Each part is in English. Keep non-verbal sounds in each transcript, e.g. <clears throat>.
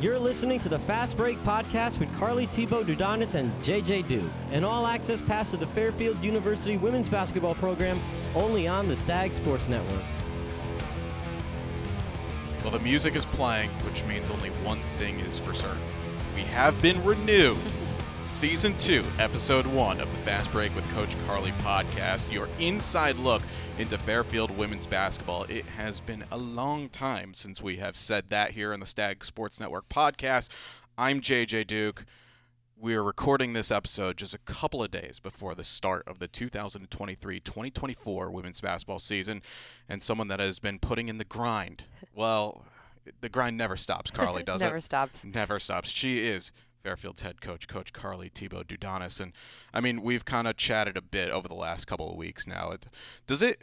You're listening to the Fast Break Podcast with Carly Thibault-DuDonis and JJ Duke, an all access pass to the Fairfield University women's basketball program only on the Stag Sports Network. Well, the music is playing, which means only one thing is for certain. We have been renewed. Season 2, Episode 1 of the Fast Break with Coach Carly podcast, your inside look into Fairfield women's basketball. It has been a long time since we have said that here on the Stag Sports Network podcast. I'm JJ Duke. We are recording this episode just a couple of days before the start of the 2023 2024 women's basketball season, and someone that has been putting in the grind. Well, the grind never stops, Carly, <laughs> does Never it? stops. Never stops. She is Fairfield's head coach, Coach Carly Thibault-DuDonis. And I mean, we've kind of chatted a bit over the last couple of weeks now. Does it.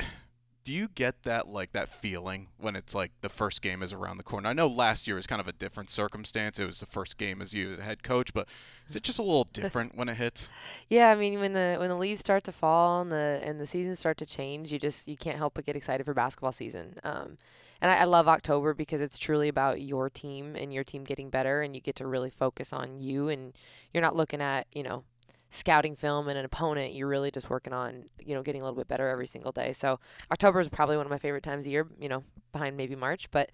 Do you get that like that feeling when it's like the first game is around the corner? I know last year was kind of a different circumstance. It was the first game as you as a head coach, but is it just a little <laughs> different when it hits? Yeah, I mean when the when the leaves start to fall and the and the seasons start to change, you just you can't help but get excited for basketball season. Um, and I, I love October because it's truly about your team and your team getting better, and you get to really focus on you, and you're not looking at you know scouting film and an opponent. You're really just working on you know getting a little bit better every single day. So October is probably one of my favorite times of year. You know, behind maybe March, but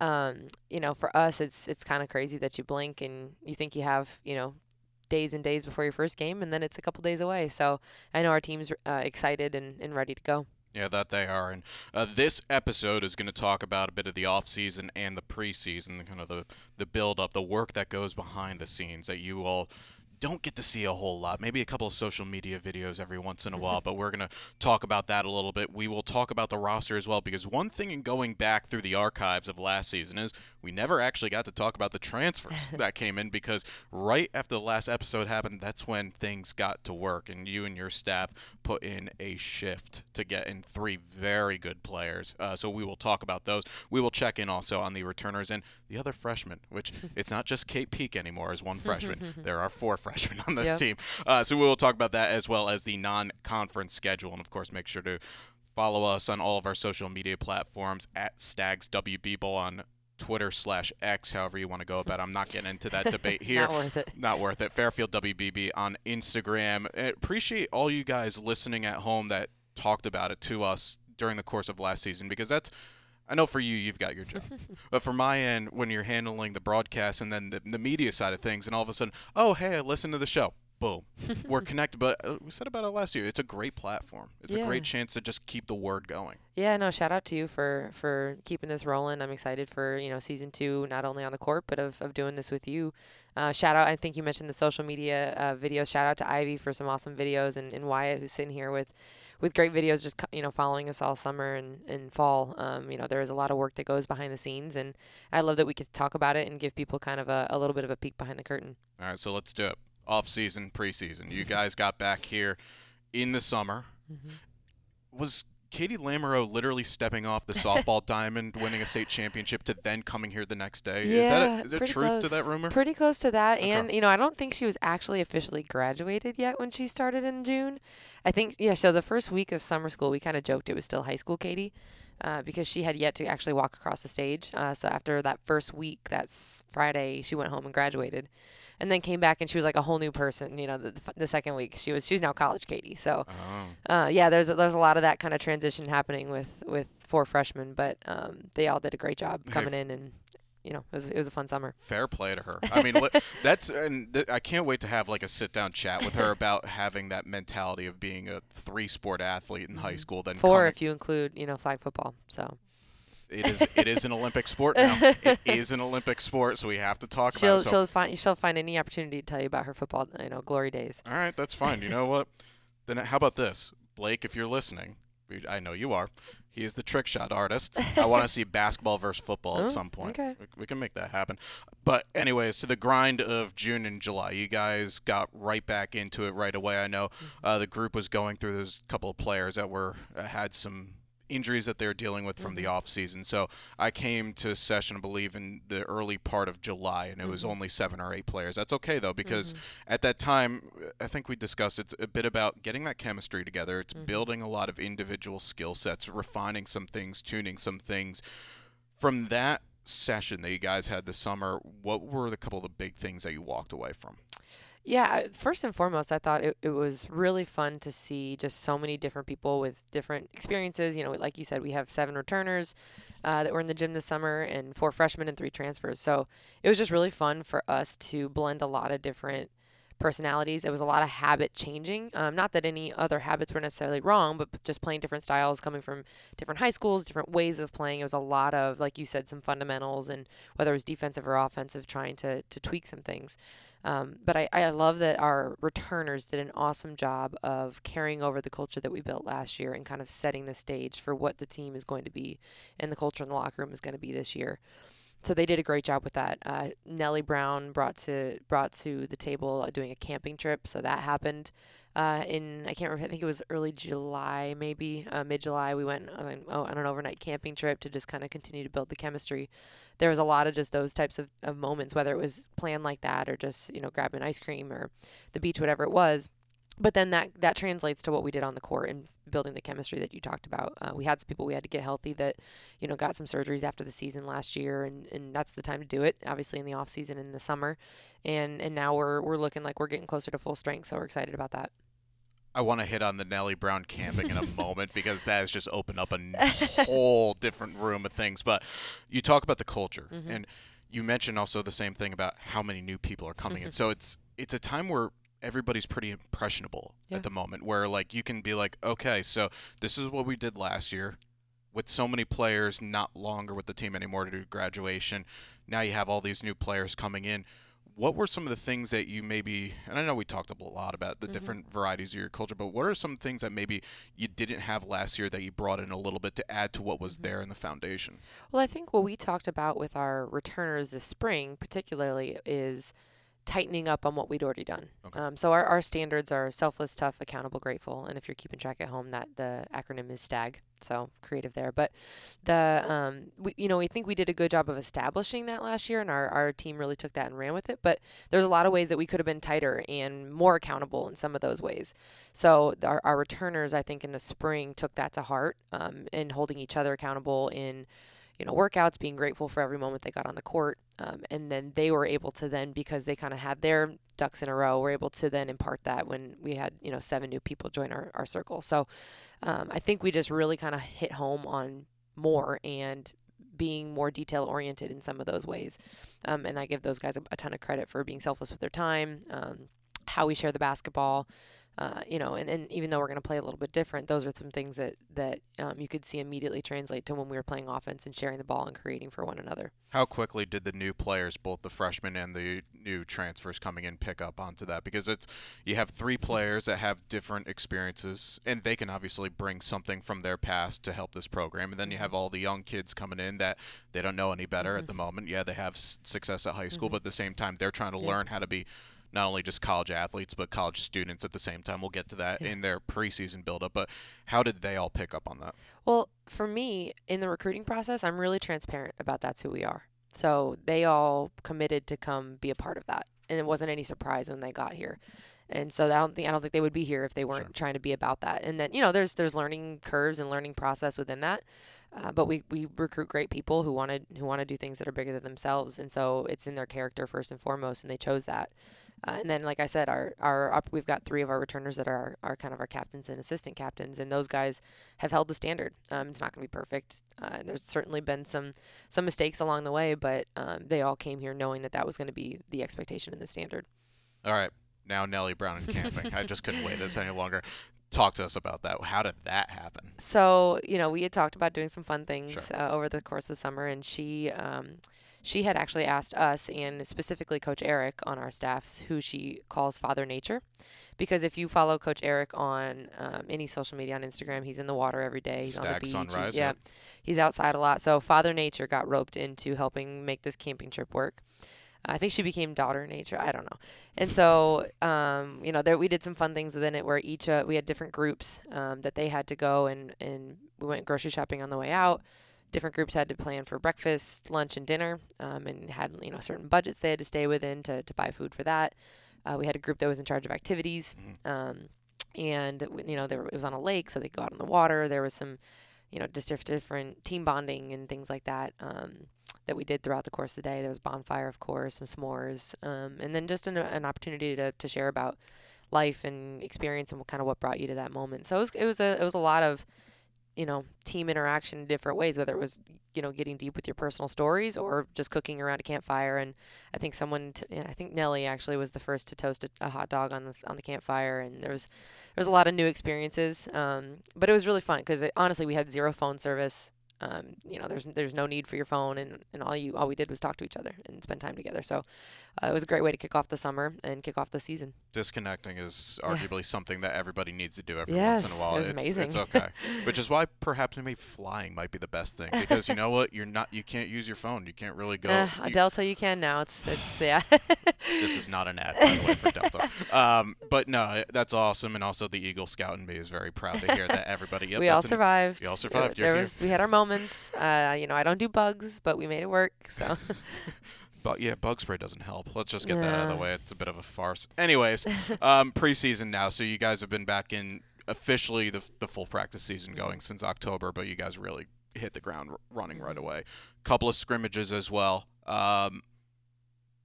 um, you know, for us, it's it's kind of crazy that you blink and you think you have you know days and days before your first game, and then it's a couple days away. So I know our team's uh, excited and, and ready to go. Yeah, that they are. And uh, this episode is going to talk about a bit of the off season and the preseason, the kind of the the build up, the work that goes behind the scenes that you all don't get to see a whole lot. Maybe a couple of social media videos every once in a while, but we're going to talk about that a little bit. We will talk about the roster as well because one thing in going back through the archives of last season is we never actually got to talk about the transfers <laughs> that came in because right after the last episode happened, that's when things got to work and you and your staff put in a shift to get in three very good players. Uh, so we will talk about those. We will check in also on the returners and the other freshmen, which <laughs> it's not just Kate Peak anymore as one freshman. <laughs> there are four freshmen on this Yep. team. Uh, so we will talk about that as well as the non-conference schedule, and of course, make sure to follow us on all of our social media platforms at Stags WB Bowl on Twitter slash X, however you want to go about. it. I'm not getting into that debate <laughs> here. Not worth it. Not worth it. Fairfield WBB on Instagram. I appreciate all you guys listening at home that talked about it to us during the course of last season because that's I know for you, you've got your job. <laughs> but for my end, when you're handling the broadcast and then the, the media side of things, and all of a sudden, oh, hey, I listened to the show. Boom. We're <laughs> connected. But uh, we said about it last year. It's a great platform. It's a Yeah. great chance to just keep the word going. Yeah, no, shout out to you for for keeping this rolling. I'm excited for you know season two, not only on the court but of, of doing this with you. Uh, shout out, I think you mentioned the social media uh, videos. Shout out to Ivy for some awesome videos and, and Wyatt who's sitting here with with great videos, just you know following us all summer and, and fall. Um, you know there is a lot of work that goes behind the scenes, and I love that we get to talk about it and give people kind of a, a little bit of a peek behind the curtain. All right, so let's do it. Off season, preseason. You guys got back here in the summer. Was Katie Lamoureux literally stepping off the <laughs> softball diamond, winning a state championship, to then coming here the next day? is that a, is there truth to that rumor? Pretty close to that. Okay. And, you know, I don't think she was actually officially graduated yet when she started in June. I think, yeah, so the first week of summer school, we kind of joked it was still high school Katie uh, because she had yet to actually walk across the stage. Uh, so after that first week, that's Friday, she went home and graduated. And then came back and she was like a whole new person. You know, the, the second week she was she's now college Katie. So Oh. uh, yeah, there's a, there's a lot of that kind of transition happening with with four freshmen, but um, they all did a great job coming in, and you know it was it was a fun summer. Fair play to her. <laughs> I mean, that's and th- I can't wait to have like a sit down chat with her about having that mentality of being a three sport athlete in high school. Then Mm-hmm. Four coming- if you include you know flag football. So it is it is an Olympic sport now. <laughs> it is an Olympic sport, so we have to talk she'll about it. So, she'll find she'll find any opportunity to tell you about her football you know glory days. all right, that's fine. You know what? <laughs> Then how about this, Blake? If you're listening, I know you are. He is the trick shot artist. I want to see basketball versus football at Oh, some point. okay. We, we can make that happen. But anyways, to the grind of June and July, you guys got right back into it right away. I know Mm-hmm. uh, the group was going through. There's a couple of players that were uh, had some injuries that they're dealing with from the mm-hmm. off season. So I came to session, I believe, in the early part of July, and it was mm-hmm. only seven or eight players. That's okay though, because mm-hmm. at that time, I think we discussed it's a bit about getting that chemistry together. It's building a lot of individual skill sets, refining some things, tuning some things. From that session that you guys had this summer, what were the couple of the big things that you walked away from? Yeah, first and foremost, I thought it, it was really fun to see just so many different people with different experiences. You know, like you said, we have seven returners uh, that were in the gym this summer and four freshmen and three transfers. So it was just really fun for us to blend a lot of different personalities. It was a lot of habit changing. Um, not that any other habits were necessarily wrong, but just playing different styles coming from different high schools, different ways of playing. It was a lot of, like you said, some fundamentals and whether it was defensive or offensive, trying to, to tweak some things. Um, but I, I love that our returners did an awesome job of carrying over the culture that we built last year and kind of setting the stage for what the team is going to be and the culture in the locker room is going to be this year. So they did a great job with that. Uh, Nellie Brown brought to brought to the table uh, doing a camping trip, so that happened uh, in I can't remember. I think it was early July, maybe uh, mid July. We went on, oh, on an overnight camping trip to just kind of continue to build the chemistry. There was a lot of just those types of, of moments, whether it was planned like that or just you know grabbing ice cream or the beach, whatever it was. But then that that translates to what we did on the court and building the chemistry that you talked about. Uh, we had some people we had to get healthy that, you know, got some surgeries after the season last year, and, and that's the time to do it. Obviously in the off season in the summer, and and now we're we're looking like we're getting closer to full strength, so we're excited about that. I want to hit on the Nellie Brown camping in a <laughs> moment because that has just opened up a <laughs> whole different room of things. But you talk about the culture, mm-hmm. and you mentioned also the same thing about how many new people are coming in. <laughs> So it's it's a time where everybody's pretty impressionable yeah. at the moment, where like you can be like, okay, so this is what we did last year, with so many players not longer with the team anymore to do graduation. Now you have all these new players coming in what were some of the things that you maybe and I know we talked a lot about the mm-hmm. different varieties of your culture, but what are some things that maybe you didn't have last year that you brought in a little bit to add to what was mm-hmm. there in the foundation? Well, I think what we talked about with our returners this spring particularly is tightening up on what we'd already done. Okay. Um, so our, our standards are selfless, tough, accountable, grateful. And if you're keeping track at home, that the acronym is STAG. So creative there. But the um, we, you know we think we did a good job of establishing that last year, and our, our team really took that and ran with it. But there's a lot of ways that we could have been tighter and more accountable in some of those ways. So our, our returners, I think, in the spring took that to heart um, in holding each other accountable in you know, workouts, being grateful for every moment they got on the court. Um, and then they were able to then, because they kind of had their ducks in a row, were able to then impart that when we had, you know, seven new people join our, our circle. So um, I think we just really kind of hit home on more and being more detail oriented in some of those ways. Um, and I give those guys a, a, ton of credit for being selfless with their time, um, how we share the basketball, uh, you know, and, and even though we're going to play a little bit different, those are some things that that um, you could see immediately translate to when we were playing offense and sharing the ball and creating for one another. How quickly did the new players, both the freshmen and the new transfers coming in, pick up onto that? Because it's you have three players that have different experiences, and they can obviously bring something from their past to help this program, and then you mm-hmm. have all the young kids coming in that they don't know any better mm-hmm. at the moment. Yeah, they have s- success at high school, mm-hmm. but at the same time, they're trying to yeah. learn how to be not only just college athletes but college students at the same time. We'll get to that yeah. in their preseason buildup. But how did they all pick up on that? Well, for me, in the recruiting process, I'm really transparent about that's who we are. So they all committed to come be a part of that, and it wasn't any surprise when they got here. And so I don't think I don't think they would be here if they weren't sure. trying to be about that. And then you know there's there's learning curves and learning process within that. Uh, but we, we recruit great people who want to who want to do things that are bigger than themselves, and so it's in their character first and foremost, and they chose that. Uh, and then, like I said, our our we've got three of our returners that are are kind of our captains and assistant captains, and those guys have held the standard. Um, it's not going to be perfect. Uh, there's certainly been some some mistakes along the way, but um, they all came here knowing that that was going to be the expectation and the standard. All right, now Nellie Brown and camping. I just couldn't wait this any longer. Talk to us about that. How did that happen? So you know, we had talked about doing some fun things sure. uh, over the course of the summer, and she. Um, she had actually asked us and specifically Coach Eric on our staffs, who she calls Father Nature. Because if you follow Coach Eric on um, any social media on Instagram, he's in the water every day. He's Stag on the beach. Sunrise, he's, yeah, he's outside a lot. So Father Nature got roped into helping make this camping trip work. I think she became daughter nature. I don't know. And so, um, you know, there we did some fun things within it where each uh, we had different groups um, that they had to go and and we went grocery shopping on the way out different groups had to plan for breakfast, lunch, and dinner, um, and had you know certain budgets they had to stay within to, to buy food for that. Uh, we had a group that was in charge of activities, mm-hmm. um, and you know there, it was on a lake, so they go out on the water. There was some you know, just different team bonding and things like that. Um, that we did throughout the course of the day. There was bonfire, of course, some s'mores, um, and then just an, an opportunity to, to share about life and experience and what kind of what brought you to that moment. So it was it was a it was a lot of you know team interaction in different ways, whether it was you know getting deep with your personal stories or just cooking around a campfire. And I think someone, t- I think Nellie actually was the first to toast a, a, hot dog on the on the campfire, and there was there was a lot of new experiences. Um, but it was really fun because honestly, we had zero phone service. Um, you know, there's there's no need for your phone, and, and all you all we did was talk to each other and spend time together. So uh, it was a great way to kick off the summer and kick off the season. Disconnecting is arguably yeah. something that everybody needs to do every yes, once in a while. It was it's, amazing. It's okay, <laughs> which is why perhaps maybe flying might be the best thing because you know what, you're not you can't use your phone. You can't really go. Uh, you, Delta, you can now. It's it's yeah. <laughs> this is not an ad by the way for Delta. <laughs> Um, but no, that's awesome, and also the Eagle Scout in me is very proud to hear that everybody. Yep, we all survived. We all survived. There, there was we had our moments. Uh, you know, I don't do bugs, but we made it work. So. <laughs> But yeah, bug spray doesn't help. Let's just get yeah. that out of the way. It's a bit of a farce. Anyways, um, preseason now, so you guys have been back in officially the the full practice season going since October, but you guys really hit the ground r- running right away. Couple of scrimmages as well. Um,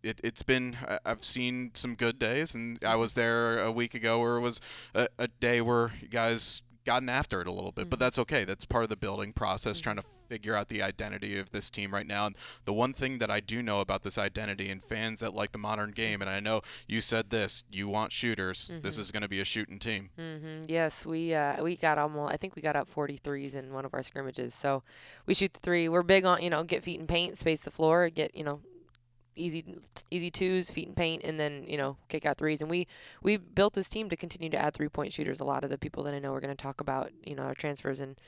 it, it's been I've seen some good days, and I was there a week ago where it was a, a day where you guys gotten after it a little bit, mm-hmm. but that's okay. That's part of the building process, mm-hmm. trying to figure out the identity of this team right now. And the one thing that I do know about this identity and fans that like the modern game, and I know you said this, you want shooters. Mm-hmm. This is going to be a shooting team. Mm-hmm. Yes, we uh, we got almost. I think we got up 43s in one of our scrimmages. So we shoot the three. We're big on you know get feet in paint, space the floor, get you know easy easy twos, feet in paint, and then you know kick out threes. And we we built this team to continue to add three point shooters. A lot of the people that I know we're going to talk about, you know, our transfers and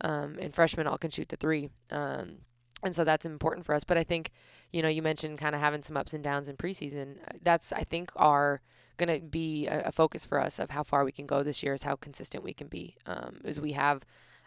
um, and freshmen all can shoot the three. Um, and so that's important for us. But I think, you know, you mentioned kind of having some ups and downs in preseason. That's I think our going to be a, a, focus for us of how far we can go this year is how consistent we can be. Um, is we have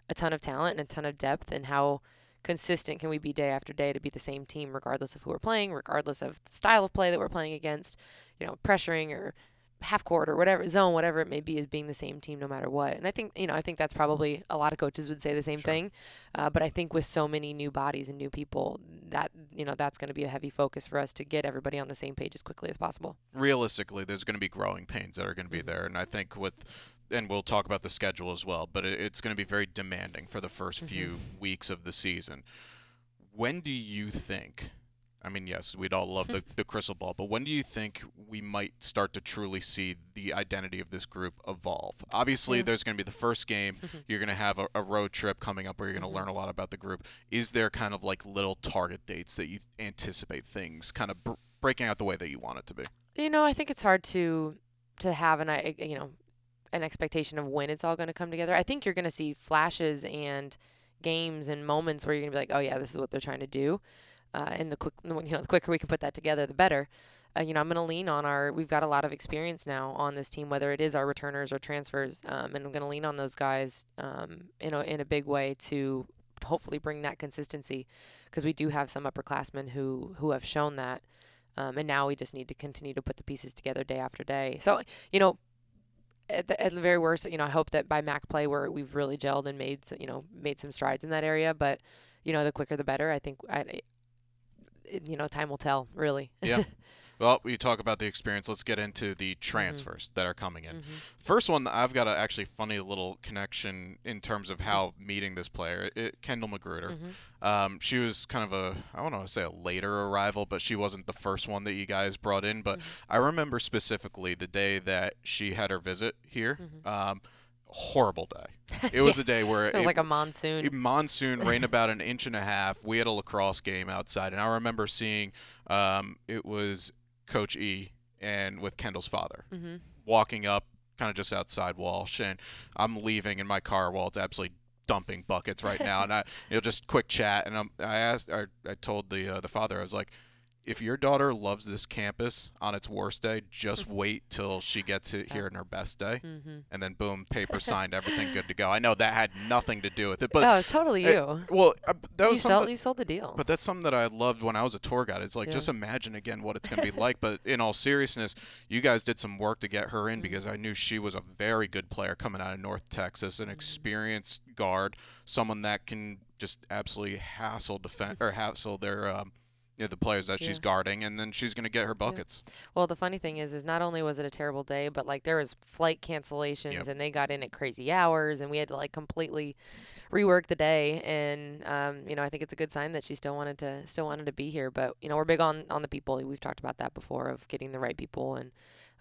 a ton of talent and a ton of depth, and how consistent can we be day after day to be the same team regardless of who we're playing, regardless of the style of play that we're playing against, you know, pressuring or half court or whatever zone, whatever it may be, is being the same team no matter what. And I think you know I think that's probably a lot of coaches would say the same sure. thing, uh, but I think with so many new bodies and new people, that you know that's going to be a heavy focus for us to get everybody on the same page as quickly as possible. Realistically, there's going to be growing pains that are going to be mm-hmm. there, and I think with and we'll talk about the schedule as well, but it's going to be very demanding for the 1st mm-hmm. few weeks of the season. When do you think I mean, yes, we'd all love the, <laughs> the crystal ball, but when do you think we might start to truly see the identity of this group evolve? Obviously, yeah. there's going to be the first game. <laughs> you're going to have a, a, road trip coming up where you're going to mm-hmm. learn a lot about the group. Is there kind of like little target dates that you anticipate things kind of br- breaking out the way that you want it to be? You know, I think it's hard to to have an you know an expectation of when it's all going to come together. I think you're going to see flashes and games and moments where you're going to be like, oh yeah, this is what they're trying to do uh, and the quick, you know, the quicker we can put that together, the better. Uh, you know, I'm going to lean on our. We've got a lot of experience now on this team, whether it is our returners or transfers, um, and I'm going to lean on those guys um, in a in a big way to hopefully bring that consistency, because we do have some upperclassmen who who have shown that, um, and now we just need to continue to put the pieces together day after day. So you know, at the, at the very worst, you know, I hope that by MAAC play where we've really gelled and made you know made some strides in that area, but you know, the quicker the better. I think I you know, time will tell, really. yeah. <laughs> Well, we talk about the experience. Let's get into the mm-hmm. transfers mm-hmm. that are coming in. Mm-hmm. First one, I've got a actually funny little connection in terms of how meeting this player. It, Kendall Magruder. Mm-hmm. Um, she was kind of a, I don't want to say a later arrival, but she wasn't the first one that you guys brought in. But mm-hmm. I remember specifically the day that she had her visit here. Mm-hmm. Um, horrible day. <laughs> It was yeah. a day where <laughs> it was it, like a monsoon. It, monsoon rained about an inch and a half. We had a lacrosse game outside, and I remember seeing um, it was Coach E and with Kendall's father mm-hmm. walking up, kind of just outside Walsh, and I'm leaving in my car while it's absolutely dumping buckets right now, and I you know just quick chat, and I'm, I asked, I, I told the uh, the father, I was like if your daughter loves this campus on its worst day, just <laughs> wait till she gets it here in her best day, Mm-hmm. and then boom, paper <laughs> signed, everything good to go. I know that had nothing to do with it, but oh, it's totally it- you. well, uh, that you was sold, something. you sold the deal. But that's something that I loved when I was a tour guide. It's like Yeah. just imagine again what it's going to be <laughs> like. But in all seriousness, you guys did some work to get her in because Mm-hmm. I knew she was a very good player coming out of North Texas, an experienced guard, someone that can just absolutely hassle defend or hassle their um, you know, the players that she's guarding, and then she's going to get her buckets. Well, the funny thing is, is not only was it a terrible day, but like there was flight cancellations, Yep. and they got in at crazy hours, and we had to like completely rework the day. And um, you know, I think it's a good sign that she still wanted to still wanted to be here. But you know, we're big on on the people. We've talked about that before of getting the right people and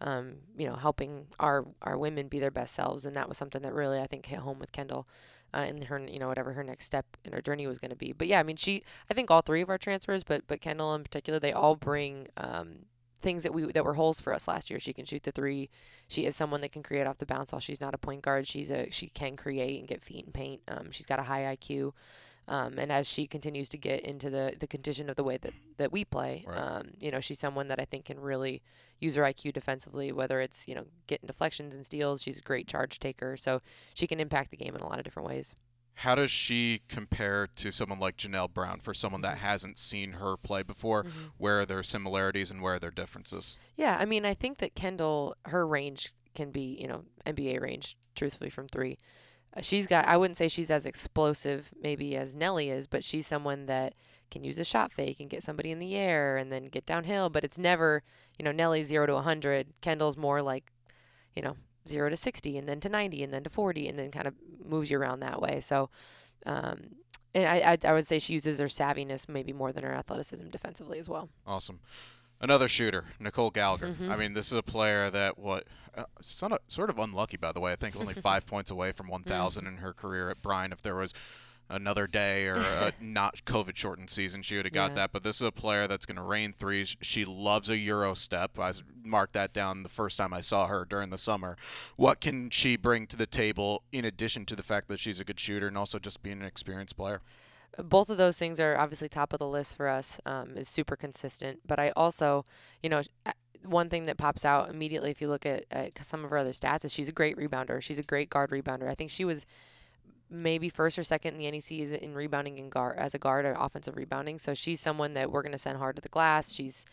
um, you know helping our our women be their best selves. And that was something that really I think hit home with Kendall. Uh, and her, you know, whatever her next step in her journey was going to be. But yeah, I mean, she, I think all three of our transfers, but but Kendall in particular, they all bring um, things that we that were holes for us last year. She can shoot the three. She is someone that can create off the bounce. While she's not a point guard, she's a she can create and get feet and paint. Um, she's got a high IQ. Um, and as she continues to get into the, the condition of the way that, that we play, Right. um, you know, she's someone that I think can really use her IQ defensively, whether it's, you know, getting deflections and steals. She's a great charge taker. So she can impact the game in a lot of different ways. How does she compare to someone like Janelle Brown for someone that hasn't seen her play before? Mhm. Where are their similarities and where are their differences? Yeah, I mean, I think that Kendall, her range can be, you know, NBA range, truthfully, from three. Uh, she's got, I wouldn't say she's as explosive maybe as Nelly is, but she's someone that can use a shot fake and get somebody in the air and then get downhill. But it's never, you know, Nelly's zero to 100. Kendall's more like, you know, zero to 60 and then to 90 and then to 40 and then kind of moves you around that way. So, um, and I, I, I would say she uses her savviness maybe more than her athleticism defensively as well. Awesome. Another shooter, Nicole Gallagher. Mhm. I mean, this is a player that what uh, sort of, sort of unlucky, by the way. I think only <laughs> five points away from 1,000 in her career at Bryant. If there was another day or a <laughs> not COVID shortened season, she would have got Yeah. that. But this is a player that's going to rain threes. She loves a Euro step. I marked that down the first time I saw her during the summer. What can she bring to the table in addition to the fact that she's a good shooter and also just being an experienced player? both of those things are obviously top of the list for us um, is super consistent but i also you know one thing that pops out immediately if you look at, at some of her other stats is she's a great rebounder she's a great guard rebounder i think she was maybe first or second in the NEC is in rebounding and guard as a guard or offensive rebounding. So she's someone that we're going to send hard to the glass. She's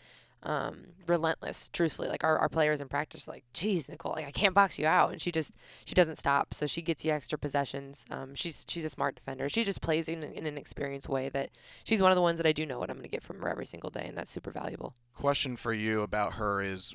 um, relentless truthfully. Like our, our players in practice like geez nicole like i can't box you out. And she just she doesn't stop. So she gets you extra possessions. Um, she's she's a smart defender. She just plays in, in an experienced way that she's one of the ones that i do know what i'm going to get from her every single day and that's super valuable. Question for you about her is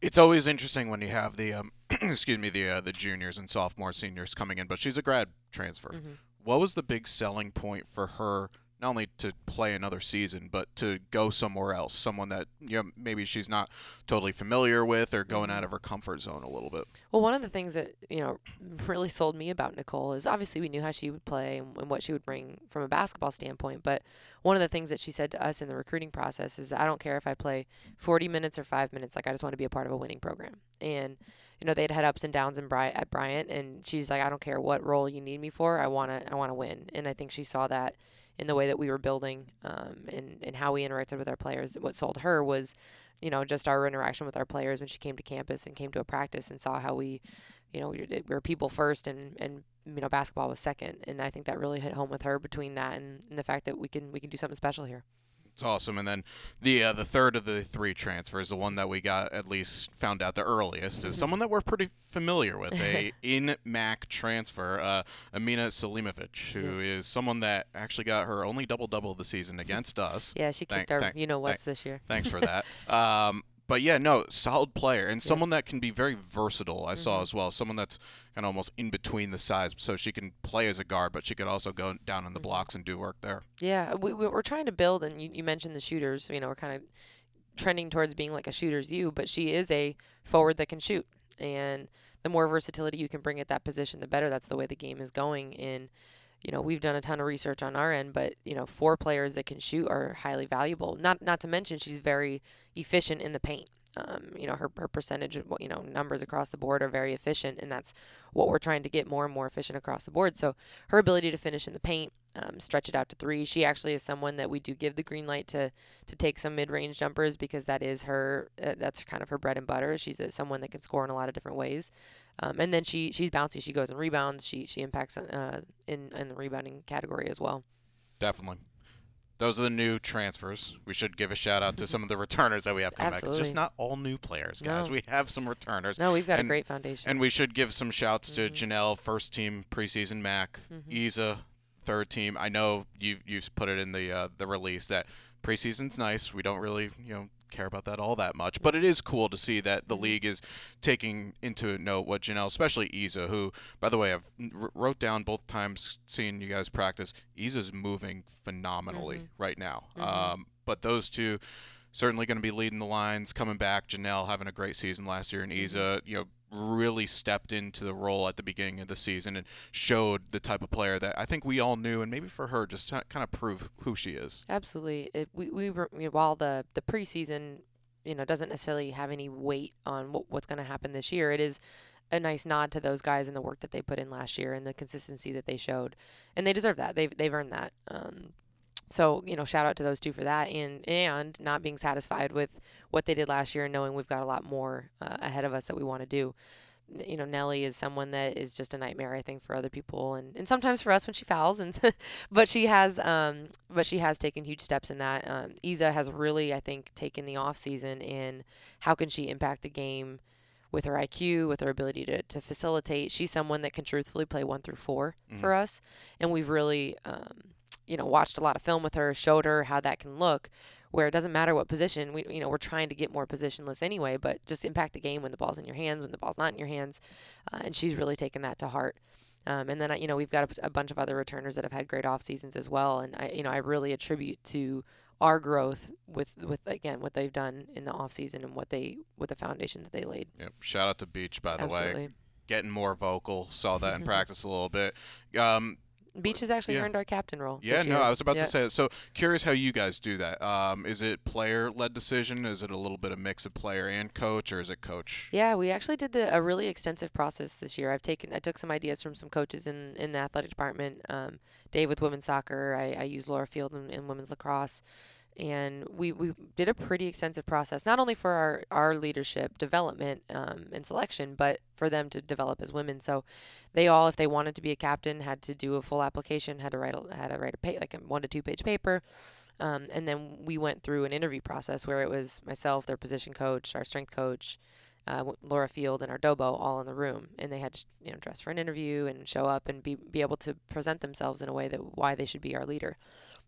it's always interesting when you have the um, <clears throat> excuse me the uh, the juniors and sophomore seniors coming in but she's a grad transfer Mhm. what was the big selling point for her not only to play another season but to go somewhere else someone that you know maybe she's not totally familiar with or going out of her comfort zone a little bit Well, one of the things that you know really sold me about Nicole is obviously we knew how she would play and, and what she would bring from a basketball standpoint. But one of the things that she said to us in the recruiting process is, "I don't care if I play 40 minutes or five minutes. Like I just want to be a part of a winning program." And you know they'd had ups and downs in Bri- at Bryant, and she's like, "I don't care what role you need me for. I wanna I wanna win." And I think she saw that in the way that we were building um, and and how we interacted with our players. What sold her was you know, just our interaction with our players when she came to campus and came to a practice and saw how we, you know, we were people first and, and, you know, basketball was second. And I think that really hit home with her between that and, and the fact that we can, we can do something special here. It's awesome and then the uh, the third of the three transfers the one that we got at least found out the earliest is someone that we're pretty familiar with a <laughs> in MAAC transfer uh, amina salimovic who is someone that actually got her only double double of the season <laughs> against us Yeah, she Thank- kicked our, thank- you know, what's this year. Thanks for that. <laughs> um, but yeah, no, solid player and someone that can be very versatile. I saw Mhm. as well. Someone that's kind of almost in between the sides, so she can play as a guard, but she could also go down in the Mhm. blocks and do work there. Yeah, we, we- we're trying to build, and you, you mentioned the shooters. You know, we're kind of trending towards being like a shooter's you, but she is a forward that can shoot. And the more versatility you can bring at that position, the better. That's the way the game is going. And, you know, we've done a ton of research on our end, but, you know, four players that can shoot are highly valuable. Not, not to mention she's very efficient in the paint. Um, you know, her, her percentage, you know, numbers across the board are very efficient, and that's what we're trying to get more and more efficient across the board. So her ability to finish in the paint, um, stretch it out to three. She actually is someone that we do give the green light to to take some mid range jumpers because that is her uh, that's kind of her bread and butter. She's a, someone that can score in a lot of different ways. Um, and then she she's bouncy. She goes and rebounds. She she impacts uh, in in the rebounding category as well. Definitely. Those are the new transfers. We should give a shout out to some of the returners that we have coming back. It's just not all new players, guys. No. We have some returners. No, we've got And- a great foundation. And we should give some shouts to Mhm. Janelle, first team preseason MAAC, Mhm. Isa, third team. I know you you've put it in the uh, the release that preseason's nice. We don't really you know care about that all that much, but it is cool to see that the league is taking into note what Janelle, especially Isa, who by the way I've wrote down both times seeing you guys practice. Isa's moving phenomenally Mhm. right now. Mhm. Um, but those two certainly going to be leading the lines, coming back. Janelle having a great season last year, and Isa, you know, really stepped into the role at the beginning of the season and showed the type of player that I think we all knew, and maybe for her, just to kind of prove who she is. Absolutely. It, we we were you know, while the the preseason, you know, doesn't necessarily have any weight on what, what's going to happen this year. It is a nice nod to those guys and the work that they put in last year and the consistency that they showed, and they deserve that. They've they've earned that. Um, so you know, shout out to those two for that, and and not being satisfied with what they did last year and knowing we've got a lot more uh, ahead of us that we want to do. You know, Nelly is someone that is just a nightmare, I think, for other people, and, and sometimes for us when she fouls. And <laughs> but she has, um, but she has taken huge steps in that. Um, Isa has really, I think, taken the off season in how can she impact the game with her IQ, with her ability to, to facilitate. She's someone that can truthfully play one through 4 for us, and we've really, um, you know, watched a lot of film with her, showed her how that can look. Where it doesn't matter what position we, you know, we're trying to get more positionless anyway, but just impact the game when the ball's in your hands, when the ball's not in your hands, uh, and she's really taken that to heart. Um, and then uh, you know we've got a, a bunch of other returners that have had great off seasons as well, and I you know I really attribute to our growth with with again what they've done in the off season and what they with the foundation that they laid. Yep. Shout out to Beach, by the way, getting more vocal. Saw that in <laughs> practice a little bit. Um, Beach has actually Yeah. earned our captain role. yeah, no. I was about Yeah. to say. So curious how you guys do that. Um, is it player-led decision? Is it a little bit of mix of player and coach, or is it coach? Yeah, we actually did the, a really extensive process this year. I've taken, I took some ideas from some coaches in, in the athletic department. Um, Dave with women's soccer. I, I used Laura Field in, in women's lacrosse, and we, we did a pretty extensive process, not only for our, our leadership development um, and selection, but for them to develop as women. So they all, if they wanted to be a captain, had to do a full application, had to write a, had to write a pa- like a one to two page paper. Um, and then we went through an interview process where it was myself, their position coach, our strength coach, uh, Laura Field, and our Dobo all in the room, and they had to you know dress for an interview and show up and be be able to present themselves in a way that why they should be our leader.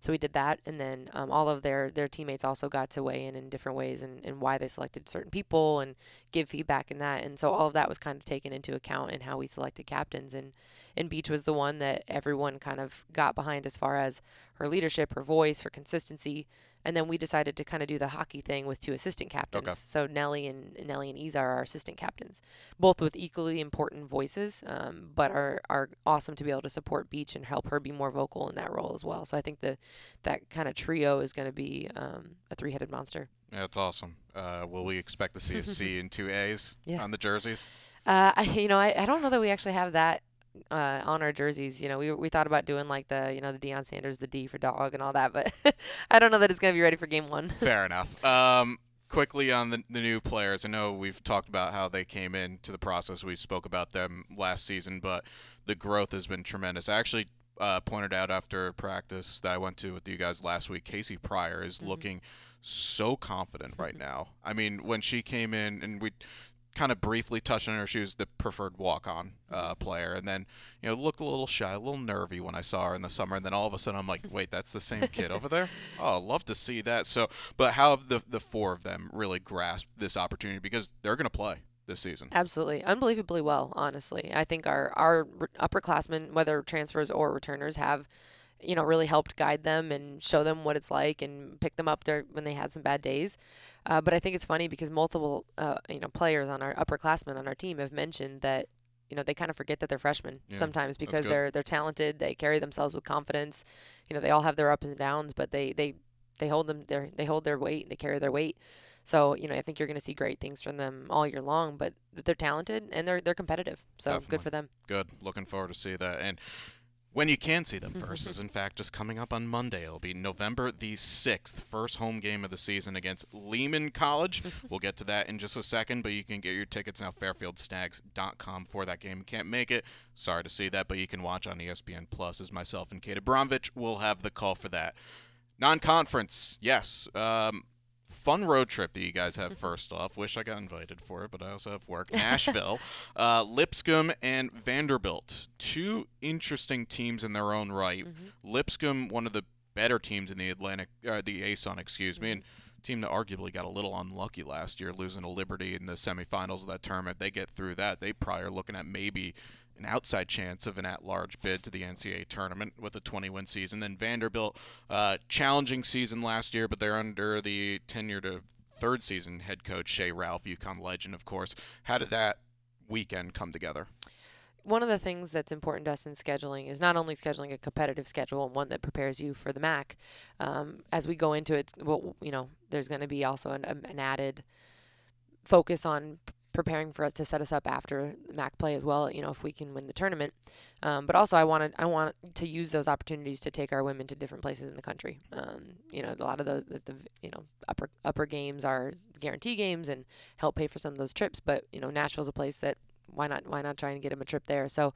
So we did that, and then um, all of their their teammates also got to weigh in in different ways and, and why they selected certain people and give feedback in that. And so all of that was kind of taken into account in how we selected captains. And and Beach was the one that everyone kind of got behind as far as her leadership, her voice, her consistency. And then we decided to kind of do the hockey thing with two assistant captains. Okay. So Nellie and Nellie and Isa are our assistant captains, both with equally important voices, um, but are are awesome to be able to support Beach and help her be more vocal in that role as well. So I think the that kind of trio is going to be um, a three headed monster. Yeah, that's awesome. Uh, will we expect to see a C <laughs> and two A's Yeah. on the jerseys? Uh, I, you know, I, I don't know that we actually have that uh, on our jerseys. You know, we we thought about doing like the you know the Deion Sanders, the D for dog, and all that, but <laughs> I don't know that it's gonna be ready for game one. <laughs> Fair enough. Um, quickly on the, the new players, I know we've talked about how they came into the process. We spoke about them last season, but the growth has been tremendous. I actually uh, pointed out after practice that I went to with you guys last week, Casey Pryor is Mhm. looking so confident right <laughs> now. I mean, when she came in and we kind of briefly touched on her, she was the preferred walk-on uh, player, and then you know looked a little shy, a little nervy when I saw her in the summer, and then all of a sudden I'm like, wait, that's the same kid over there. <laughs> Oh, love to see that. So, but how have the the four of them really grasped this opportunity because they're going to play this season? Absolutely, unbelievably well. Honestly, I think our our upperclassmen, whether transfers or returners, have you know really helped guide them and show them what it's like and pick them up there when they had some bad days. Uh, but I think it's funny because multiple uh, you know players on our upperclassmen on our team have mentioned that you know they kind of forget that they're freshmen Yeah, sometimes because they're they're talented. They carry themselves with confidence. You know they all have their ups and downs, but they they they hold them their they hold their weight, and they carry their weight. So you know, I think you're going to see great things from them all year long. But they're talented and they're they're competitive. So Definitely. good for them. Good. Looking forward to see that. And when you can see them <laughs> first is in fact just coming up on Monday. It'll be November the 6th, first home game of the season against Lehman College. <laughs> we'll get to that in just a second, but you can get your tickets now fairfieldstags.com for that game. Can't make it. Sorry to see that, but you can watch on ESPN Plus as myself and Kate Abramovich will have the call for that. Non-conference. Yes. Um fun road trip that you guys have first off. Wish I got invited for it, but I also have work. Nashville, <laughs> uh, Lipscomb, and Vanderbilt. Two interesting teams in their own right. Lipscomb, one of the better teams in the Atlantic, uh, the ASUN, excuse me, and team that arguably got a little unlucky last year, losing to Liberty in the semifinals of that tournament. They get through that. They probably are looking at maybe an outside chance of an at-large bid to the NCAA tournament with a 20-win season. Then Vanderbilt, uh, challenging season last year, but they're under the tenure to third season head coach Shea Ralph, UConn legend, of course. How did that weekend come together? one of the things that's important to us in scheduling is not only scheduling a competitive schedule and one that prepares you for the MAAC. Um, as we go into it, well, you know, there's going to be also an, um, an added focus on preparing for us to set us up after MAAC play as well. You know, if we can win the tournament, um, but also I wanted I want to use those opportunities to take our women to different places in the country. Um, you know, a lot of those the, the you know upper upper games are guarantee games and help pay for some of those trips. But you know, Nashville's a place that why not why not try and get them a trip there so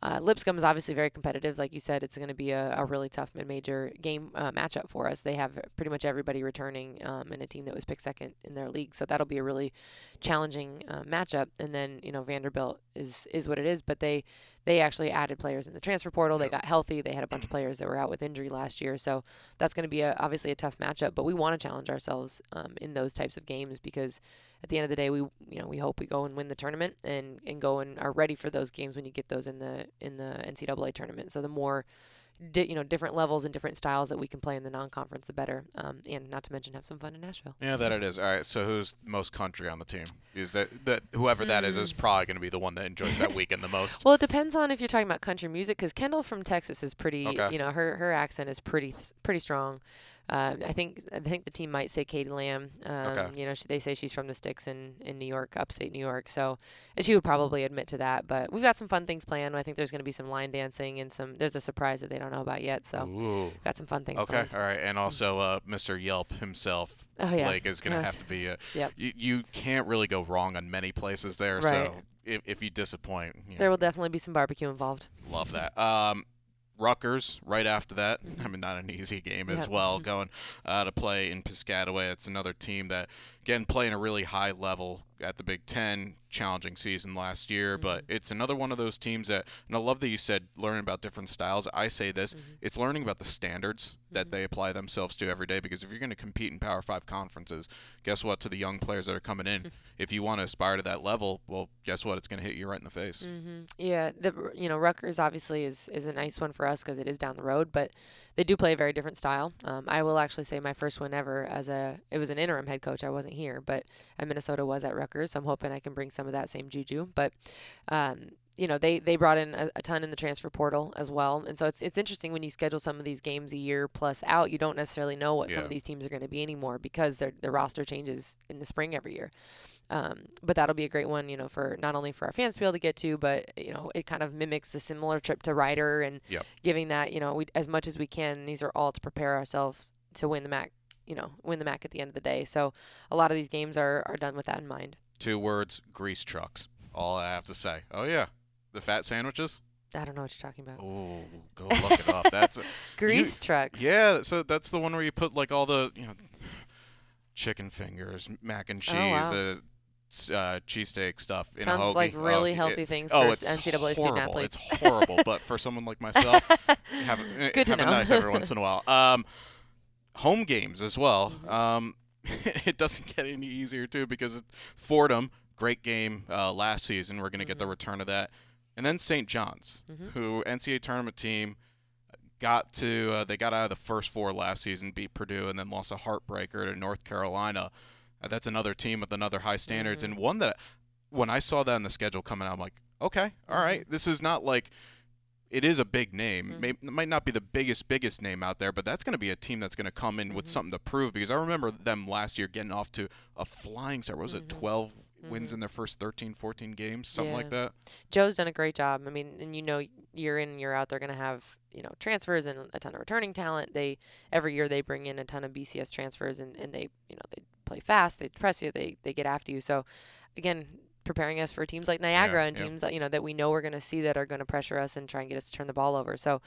uh, lipscomb is obviously very competitive. Like you said it's going to be a, a really tough mid-major game uh, matchup for us. They have pretty much everybody returning um, and a team that was picked second in their league. So that'll be a really challenging uh, matchup. And then you know vanderbilt is is what it is but they they actually added players in the transfer portal. They got healthy. They had a bunch of players that were out with injury last year. So that's going to be a, obviously a tough matchup but we want to challenge ourselves um, in those types of games because at the end of the day, we you know we hope we go and win the tournament and, and go and are ready for those games when you get those in the in the NCAA tournament. So the more di- you know different levels and different styles that we can play in the non-conference, the better. Um, and not to mention have some fun in Nashville. Yeah, that it is. All right, so who's most country on the team? Is that that whoever that is is probably going to be the one that enjoys that weekend the most. <laughs> Well, it depends on if you're talking about country music, because Kendall from Texas is pretty. Okay. You know, her her accent is pretty pretty strong. Uh, I think I think the team might say Katie Lamb. Um, Okay. You know, she, they say she's from the sticks in, in New York, upstate New York. So, she would probably admit to that. But we've got some fun things planned. I think there's going to be some line dancing and some. There's a surprise that they don't know about yet. So, Ooh. got some fun things Okay, planned. all right, and also uh, Mr. Yelp himself, Oh yeah. Blake, is going to have to be. A, Yep. you, you can't really go wrong on many places there. Right. So if, if you disappoint, you There know, will definitely be some barbecue involved. love that. Um, Rutgers right after that. <laughs> I mean, not an easy game as Yep. well. <laughs> Going uh, to play in Piscataway. It's another team that again playing a really high level at the Big Ten. Challenging season last year, but mm-hmm. it's another one of those teams that. And I love that you said learning about different styles. I say this: mm-hmm. it's learning about the standards that mm-hmm. they apply themselves to every day. Because if you're going to compete in Power Five conferences, guess what? To the young players that are coming in, <laughs> if you want to aspire to that level, well, guess what? It's going to hit you right in the face. hmm Yeah, the you know Rutgers obviously is is a nice one for us because it is down the road, but they do play a very different style. Um, I will actually say my first win ever as a it was an interim head coach. I wasn't here, but at Minnesota was at Rutgers. So I'm hoping I can bring some of that same juju. But um, you know they they brought in a, a ton in the transfer portal as well, and so it's it's interesting when you schedule some of these games a year plus out. You don't necessarily know what some of these teams are going to be anymore because their their roster changes in the spring every year. Um, but that'll be a great one, you know, for not only for our fans to be able to get to, but you know, it kind of mimics a similar trip to Rider and Yep. giving that, you know, we as much as we can. These are all to prepare ourselves to win the MAAC, you know, win the MAAC at the end of the day. So a lot of these games are are done with that in mind. Two words: grease trucks. All I have to say. Oh yeah, the fat sandwiches. I don't know what you're talking about. Oh, go look it up. That's a, <laughs> Grease trucks. yeah. So that's the one where you put like all the you know, chicken fingers, mac and cheese, Oh, wow. uh, uh, cheesesteak stuff in a Sounds hoagie. like Oh, really it- healthy things oh, for it's NCAA student horrible. athletes. It's horrible, <laughs> but for someone like myself, <laughs> have, eh, Good to have know. a nice every once in a while. Um, home games as well. Mm-hmm. Um, it doesn't get any easier too because Fordham, great game uh, last season. We're going to get the Mm-hmm. return of that, and then St. John's, mm-hmm. who NCAA tournament team got to uh, they got out of the first four last season, beat Purdue, and then lost a heartbreaker to North Carolina. Uh, that's another team with another high standards mm-hmm. and one that when I saw that in the schedule coming out, I'm like, okay, all mm-hmm. right, this is not like it is a big name. Mm-hmm. May, it might not be the biggest, biggest name out there, but that's going to be a team that's going to come in mm-hmm. with something to prove. Because I remember them last year getting off to a flying start. What was mm-hmm. it, 12 mm-hmm. wins in mm-hmm. their first 13, 14 games, something yeah. like that. Joe's done a great job. I mean, and you know, year in, year out, they're going to have, you know, transfers and a ton of returning talent. They Every year they bring in a ton of BCS transfers and, and they, you know, they play fast, they press you, they, they get after you. So, again, preparing us for teams like Niagara yeah, and teams, yeah. you know, that we know we're going to see that are going to pressure us and try and get us to turn the ball over. So,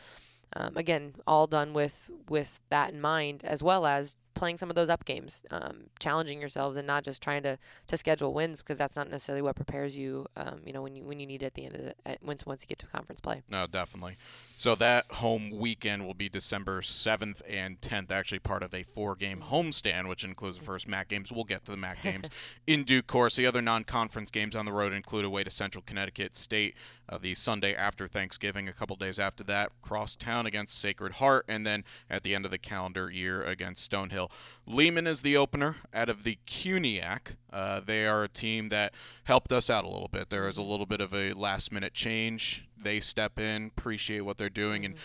um, again all done with with that in mind as well as playing some of those up games, um, challenging yourselves, and not just trying to to schedule wins because that's not necessarily what prepares you. Um, you know, when you when you need it at the end of the at, once once you get to conference play. No, definitely. So that home weekend will be December 7th and 10th, actually part of a four-game homestand, which includes the first MAAC games. We'll get to the MAAC <laughs> games in due course. The other non-conference games on the road include a away to Central Connecticut State uh, the Sunday after Thanksgiving. A couple days after that, cross town against Sacred Heart, and then at the end of the calendar year against Stonehill. Lehman is the opener out of the CUNYAC. Uh, they are a team that helped us out a little bit. There was a little bit of a last minute change. They step in, appreciate what they're doing, and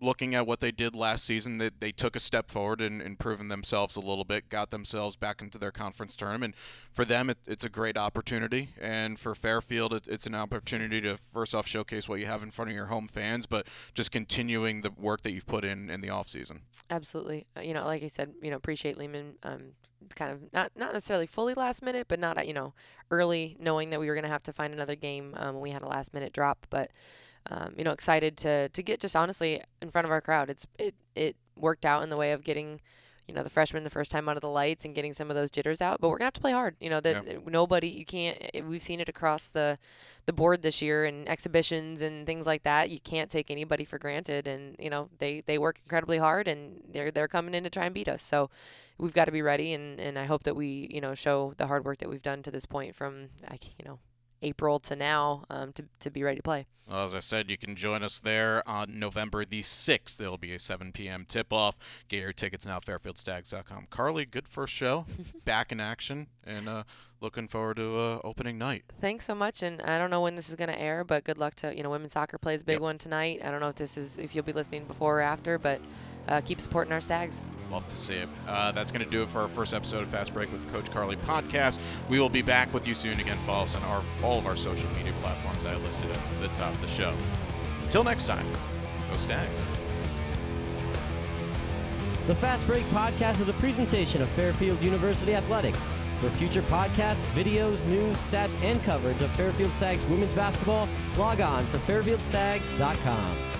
looking at what they did last season, that they took a step forward and proven themselves a little bit, got themselves back into their conference tournament. For them, it, it's a great opportunity, and for Fairfield, it, it's an opportunity to first off showcase what you have in front of your home fans, but just continuing the work that you've put in in the off season. Absolutely. Uh, You know, like I said, you know, appreciate Lehman. Um, kind of not not necessarily fully last minute, but not you know early, knowing that we were going to have to find another game um, we had a last minute drop. But um, you know, excited to to get just honestly in front of our crowd. It's it it worked out in the way of getting. You know the freshmen the first time out of the lights and getting some of those jitters out, but we're gonna have to play hard. You know that Yeah. nobody you can't. eh, We've seen it across the the board this year and exhibitions and things like that. You can't take anybody for granted, and you know they they work incredibly hard and they're they're coming in to try and beat us. So we've got to be ready, and and I hope that we you know show the hard work that we've done to this point from like you know April to now um, to to be ready to play. Well, as I said, you can join us there on November the 6th. There'll be a 7 p.m. tip off. Get your tickets now at fairfieldstags.com. Carly, good first show. <laughs> Back in action and uh, looking forward to uh, opening night. Thanks so much, and I don't know when this is going to air, but good luck to you know women's soccer plays a big Yep. one tonight. I don't know if this is if you'll be listening before or after, but uh, keep supporting our Stags. Love to see it. Uh, that's going to do it for our first episode of Fast Break with Coach Carly podcast. We will be back with you soon. Again, follow us on our, all of our social media platforms I listed at the top of the show. Until next time, go Stags. The Fast Break Podcast is a presentation of Fairfield University Athletics. For future podcasts, videos, news, stats, and coverage of Fairfield Stags women's basketball, log on to fairfieldstags.com.